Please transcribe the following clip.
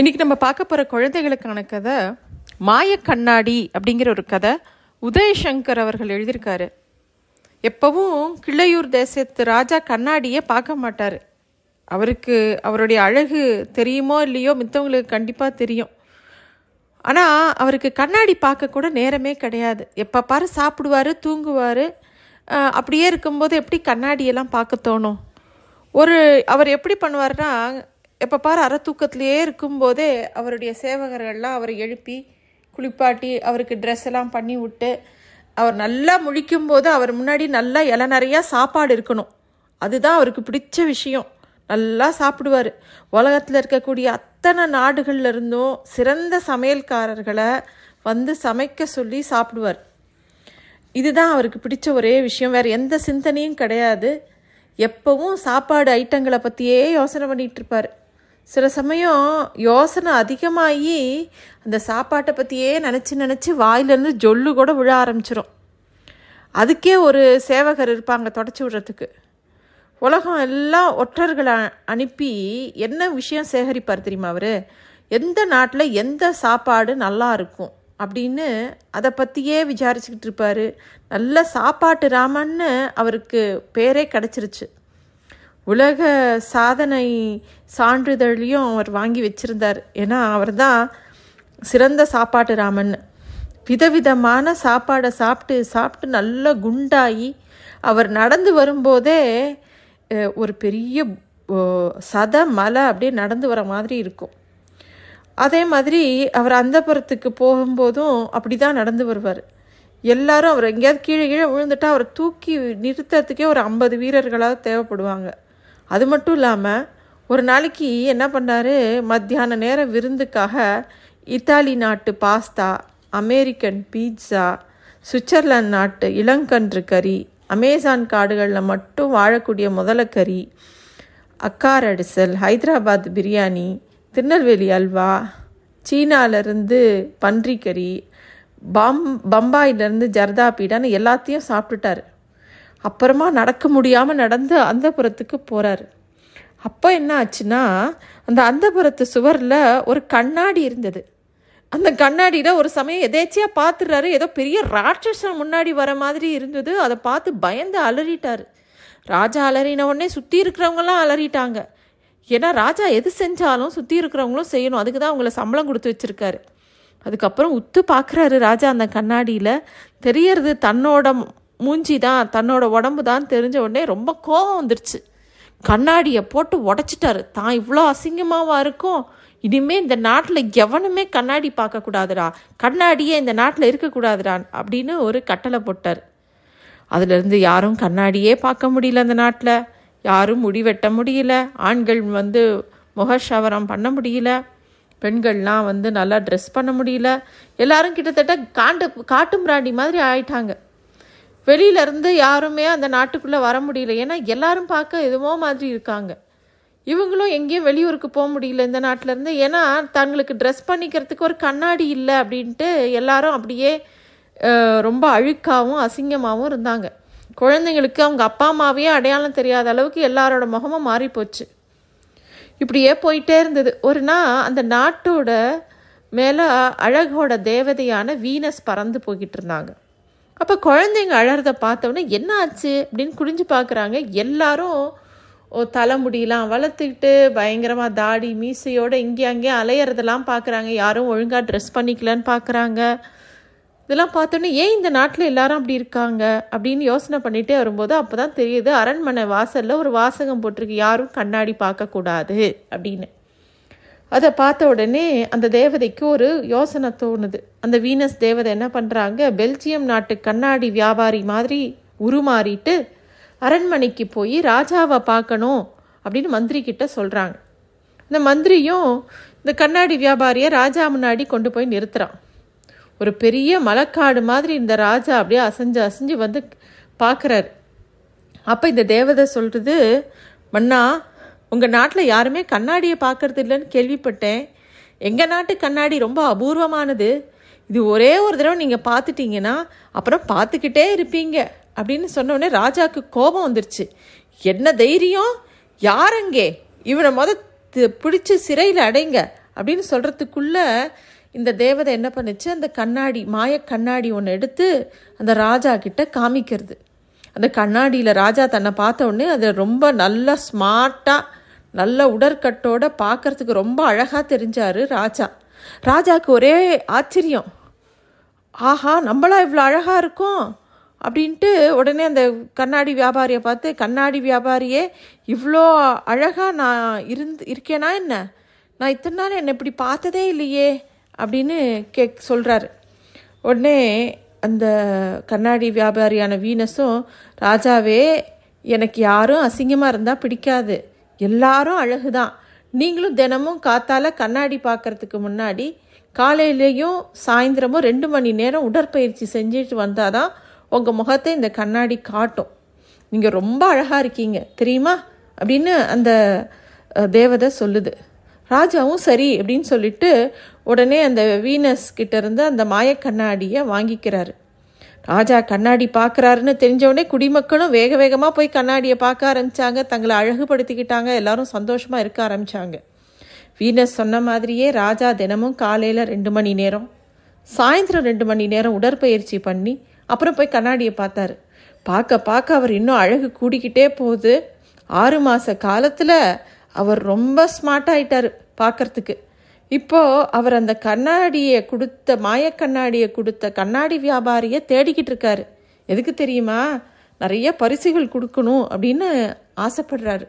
இன்னைக்கு நம்ம பார்க்க போகிற குழந்தைகளுக்கான கதை மாய கண்ணாடி அப்படிங்கிற ஒரு கதை உதயசங்கர் அவர்கள் எழுதியிருக்காரு. எப்பவும் கிள்ளையூர் தேசத்து ராஜா கண்ணாடியே பார்க்க மாட்டார். அவருக்கு அவருடைய அழகு தெரியுமோ இல்லையோ மித்தவங்களுக்கு கண்டிப்பாக தெரியும். ஆனால் அவருக்கு கண்ணாடி பார்க்க கூட நேரமே கிடையாது. எப்போ பாரு சாப்பிடுவார் தூங்குவார். அப்படியே இருக்கும்போது எப்படி கண்ணாடியெல்லாம் பார்க்க தோணும்? ஒரு அவர் எப்படி பண்ணுவார்னா எப்போ பாரு அற தூக்கத்திலேயே இருக்கும்போதே அவருடைய சேவகர்கள்லாம் அவரை எழுப்பி குளிப்பாட்டி அவருக்கு ட்ரெஸ் எல்லாம் பண்ணி விட்டு அவர் நல்லா முழிக்கும்போது அவர் முன்னாடி நல்லா இலை நிறையா சாப்பாடு இருக்கணும். அதுதான் அவருக்கு பிடிச்ச விஷயம். நல்லா சாப்பிடுவார். உலகத்தில் இருக்கக்கூடிய அத்தனை நாடுகளில் இருந்தும் சிறந்த சமையல்காரர்களை வந்து சமைக்க சொல்லி சாப்பிடுவார். இதுதான் அவருக்கு பிடிச்ச ஒரே விஷயம். வேறு எந்த சிந்தனையும் கிடையாது. எப்பவும் சாப்பாடு ஐட்டங்களை பற்றியே யோசனை பண்ணிகிட்டு இருப்பார். சில சமயம் யோசனை அதிகமாகி அந்த சாப்பாட்டை பற்றியே நினச்சி நினச்சி வாயிலேருந்து ஜொல்லு கூட விழ ஆரம்பிச்சிரும். அதுக்கே ஒரு சேவகர் இருப்பாங்க தொடச்சி விடுறதுக்கு. உலகம் எல்லாம் ஒற்றர்களை அனுப்பி என்ன விஷயம் சேகரிப்பார் தெரியுமா அவர்? எந்த நாட்டில் எந்த சாப்பாடு நல்லா இருக்கும் அப்படின்னு அதை பற்றியே விசாரிச்சுக்கிட்டு இருப்பார். நல்ல சாப்பாட்டு ராமன்னு அவருக்கு பேரே கிடச்சிருச்சு. உலக சாதனை சான்றிதழையும் அவர் வாங்கி வச்சுருந்தார். ஏன்னா அவர் தான் சிறந்த சாப்பாட்டு ராமன். விதவிதமான சாப்பாடை சாப்பிட்டு சாப்பிட்டு நல்லா குண்டாகி அவர் நடந்து வரும்போதே ஒரு பெரிய சத மலை அப்படியே நடந்து வர மாதிரி இருக்கும். அதே மாதிரி அவர் அந்தப்புறத்துக்கு போகும்போதும் அப்படி தான் நடந்து வருவார். எல்லாரும் அவர் எங்கேயாவது கீழே கீழே விழுந்துட்டா அவரை தூக்கி நிறுத்துறதுக்கே ஒரு ஐம்பது வீரர்களாக தேவைப்படுவாங்க. அது மட்டும் இல்லாமல் ஒரு நாளைக்கு என்ன பண்ணார்? மத்தியான நேரம் விருந்துக்காக இத்தாலி நாட்டு பாஸ்தா அமெரிக்கன் பீட்சா சுவிட்சர்லாந்து நாட்டு இளங்கன்று கறி அமேசான் காடுகளில் மட்டும் வாழக்கூடிய முதலக்கறி அக்கார் அடிசல் ஹைதராபாத் பிரியாணி திருநெல்வேலி அல்வா சீனாவிலேருந்து பன்றிக்கறி பம் பம்பாயிலேருந்து ஜர்தா பீடான்னு எல்லாத்தையும் சாப்பிட்டுட்டாரு. அப்புறமா நடக்க முடியாமல் நடந்து அந்தபுரத்துக்கு போகிறாரு அப்போ என்ன ஆச்சுன்னா அந்த அந்தபுரத்து சுவரில் ஒரு கண்ணாடி இருந்தது. அந்த கண்ணாடியில் ஒரு சமயம் எதேச்சியாக பார்த்துடுறாரு ஏதோ பெரிய ராட்சசன் முன்னாடி வர மாதிரி இருந்தது. அதை பார்த்து பயந்து அலறிட்டார். ராஜா அலறின உடனே சுற்றி இருக்கிறவங்களாம் அலறிட்டாங்க. ஏன்னா ராஜா எது செஞ்சாலும் சுற்றி இருக்கிறவங்களும் செய்யணும். அதுக்கு தான் அவங்கள சம்பளம் கொடுத்து வச்சுருக்காரு. அதுக்கப்புறம் உத்து பார்க்குறாரு ராஜா அந்த கண்ணாடியில். தெரியறது தன்னோட மூஞ்சி தான் தன்னோட உடம்பு தான் தெரிஞ்ச உடனே ரொம்ப கோபம் வந்துருச்சு. கண்ணாடியை போட்டு உடச்சிட்டாரு. தான் இவ்வளோ அசிங்கமாவா இருக்கும்? இனிமே இந்த நாட்டில் எவனுமே கண்ணாடி பார்க்கக்கூடாதுடா கண்ணாடியே இந்த நாட்டில் இருக்கக்கூடாதுடா அப்படின்னு ஒரு கட்டளை போட்டார். அதுலேருந்து யாரும் கண்ணாடியே பார்க்க முடியல அந்த நாட்டில். யாரும் முடி வெட்ட முடியல. ஆண்கள் வந்து முகஷவரம் பண்ண முடியல. பெண்கள்லாம் வந்து நல்லா ட்ரெஸ் பண்ண முடியல. எல்லாரும் கிட்டத்தட்ட காண்டு காட்டு பிராண்டி மாதிரி ஆயிட்டாங்க. வெளியிலேருந்து யாருமே அந்த நாட்டுக்குள்ளே வர முடியல. ஏன்னா எல்லாரும் பார்க்க எதுவோ மாதிரி இருக்காங்க. இவங்களும் எங்கேயும் வெளியூருக்கு போக முடியல இந்த நாட்டிலேருந்து. ஏன்னா தங்களுக்கு ட்ரெஸ் பண்ணிக்கிறதுக்கு ஒரு கண்ணாடி இல்லை அப்படின்ட்டு எல்லாரும் அப்படியே ரொம்ப அழுக்காகவும் அசிங்கமாகவும் இருந்தாங்க. குழந்தைங்களுக்கு அவங்க அப்பா அம்மாவையே அடையாளம் தெரியாத அளவுக்கு எல்லாரோட முகமும் மாறி போச்சு இப்படியே போயிட்டே இருந்தது. ஒரு நாள் அந்த நாட்டோட மேலே அழகோட தேவதையான வீனஸ் பறந்து போய்கிட்டு இருந்தாங்க. அப்போ குழந்தைங்க அழறத பார்த்தோன்னே என்ன ஆச்சு அப்படின்னு குடிஞ்சு பார்க்குறாங்க எல்லாரும் தலைமுடியெலாம் வளர்த்துக்கிட்டு பயங்கரமாக தாடி மீசையோடு இங்கே அங்கேயே அலையிறதெல்லாம் பார்க்குறாங்க யாரும் ஒழுங்காக ட்ரெஸ் பண்ணிக்கலன்னு பார்க்குறாங்க இதெல்லாம் பார்த்தோன்னே ஏன் இந்த நாட்டில் எல்லாரும் அப்படி இருக்காங்க? அப்படின்னு யோசனை பண்ணிகிட்டே வரும்போது அப்போ தான் தெரியுது அரண்மனை வாசலில் ஒரு வாசகம் போட்டிருக்கு. யாரும் கண்ணாடி பார்க்கக்கூடாது அப்படின்னு. அதை பார்த்த உடனே அந்த தேவதைக்கு ஒரு யோசனை தோணுது. அந்த வீனஸ் தேவதை என்ன பண்ணுறாங்க பெல்ஜியம் நாட்டு கண்ணாடி வியாபாரி மாதிரி உருமாறிட்டு அரண்மனைக்கு போய் ராஜாவை பார்க்கணும் அப்படின்னு மந்திரி கிட்ட சொல்கிறாங்க இந்த மந்திரியும் இந்த கண்ணாடி வியாபாரியை ராஜா முன்னாடி கொண்டு போய் நிறுத்துறான். ஒரு பெரிய மலைக்காடு மாதிரி இந்த ராஜா அப்படியே அசைஞ்சு அசைஞ்சு வந்து பார்க்குறாரு. அப்போ இந்த தேவதை சொல்கிறது மன்னா உங்கள் நாட்டில் யாருமே கண்ணாடியை பார்க்கறது இல்லைன்னு கேள்விப்பட்டேன். எங்கள் நாட்டு கண்ணாடி ரொம்ப அபூர்வமானது. இது ஒரே ஒரு தடவை நீங்கள் பார்த்துட்டீங்கன்னா அப்புறம் பார்த்துக்கிட்டே இருப்பீங்க. அப்படின்னு சொன்னோடனே ராஜாவுக்கு கோபம் வந்துருச்சு. என்ன தைரியம்? யாரங்கே இவனை முத பிடிச்சி சிறையில் அடைங்க. அப்படின்னு சொல்கிறதுக்குள்ளே இந்த தேவதை என்ன பண்ணுச்சு? அந்த கண்ணாடி மாய கண்ணாடி ஒன்று எடுத்து அந்த ராஜா கிட்ட காமிக்கிறது. அந்த கண்ணாடியில் ராஜா தன்னை பார்த்த உடனே அது ரொம்ப நல்லா ஸ்மார்ட்டாக நல்ல உடற்கட்டோட பார்க்கறதுக்கு ரொம்ப அழகாக தெரிஞ்சாரு ராஜா. ராஜாவுக்கு ஒரே ஆச்சரியம். ஆஹா நம்மளா இவ்வளோ அழகாக இருக்கோம் அப்படின்ட்டு உடனே அந்த கண்ணாடி வியாபாரியை பார்த்து கண்ணாடி வியாபாரியே இவ்வளோ அழகாக நான் இருந்து இருக்கேனா என்ன? நான் இத்தனை நாள் என்னை இப்படி பார்த்ததே இல்லையே அப்படின்னு கேக் சொல்கிறாரு உடனே அந்த கண்ணாடி வியாபாரியான வீனஸும் ராஜாவே எனக்கு யாரும் அசிங்கமாக இருந்தால் பிடிக்காது. எல்லாரும் அழகு தான் நீங்களும் தினமும் காத்தால கண்ணாடி பார்க்கறதுக்கு முன்னாடி காலையிலையும் சாயந்தரமும் ரெண்டு மணி நேரம் உடற்பயிற்சி செஞ்சுட்டு வந்தால் தான் உங்கள் முகத்தை இந்த கண்ணாடி காட்டும். நீங்கள் ரொம்ப அழகாக இருக்கீங்க. தெரியுமா? அப்படின்னு அந்த தேவதை சொல்லுது. ராஜாவும் சரி அப்படின்னு சொல்லிட்டு உடனே அந்த வீனஸ் கிட்டேருந்து அந்த மாய கண்ணாடியை வாங்கிக்கிறாரு. ராஜா கண்ணாடி பார்க்குறாருன்னு தெரிஞ்சவுடனே குடிமக்களும் வேக வேகமாக போய் கண்ணாடியை பார்க்க ஆரம்பித்தாங்க தங்களை அழகுபடுத்திக்கிட்டாங்க. எல்லாரும் சந்தோஷமாக இருக்க ஆரம்பித்தாங்க வீனஸ் சொன்ன மாதிரியே ராஜா தினமும் காலையில் ரெண்டு மணி நேரம் சாயந்தரம் ரெண்டு மணி நேரம் உடற்பயிற்சி பண்ணி அப்புறம் போய் கண்ணாடியை பார்த்தாரு. பார்க்க பார்க்க அவர் இன்னும் அழகு கூடிக்கிட்டே போகுது. ஆறு மாத காலத்தில் அவர் ரொம்ப ஸ்மார்ட் ஆயிட்டார் பார்க்கறதுக்கு. இப்போ அவர் அந்த கண்ணாடியை கொடுத்த மாய கண்ணாடியை கொடுத்த கண்ணாடி வியாபாரியை தேடிக்கிட்டு இருக்காரு. எதுக்கு தெரியுமா? நிறைய பரிசுகள் கொடுக்கணும் அப்படின்னு ஆசைப்படுறாரு.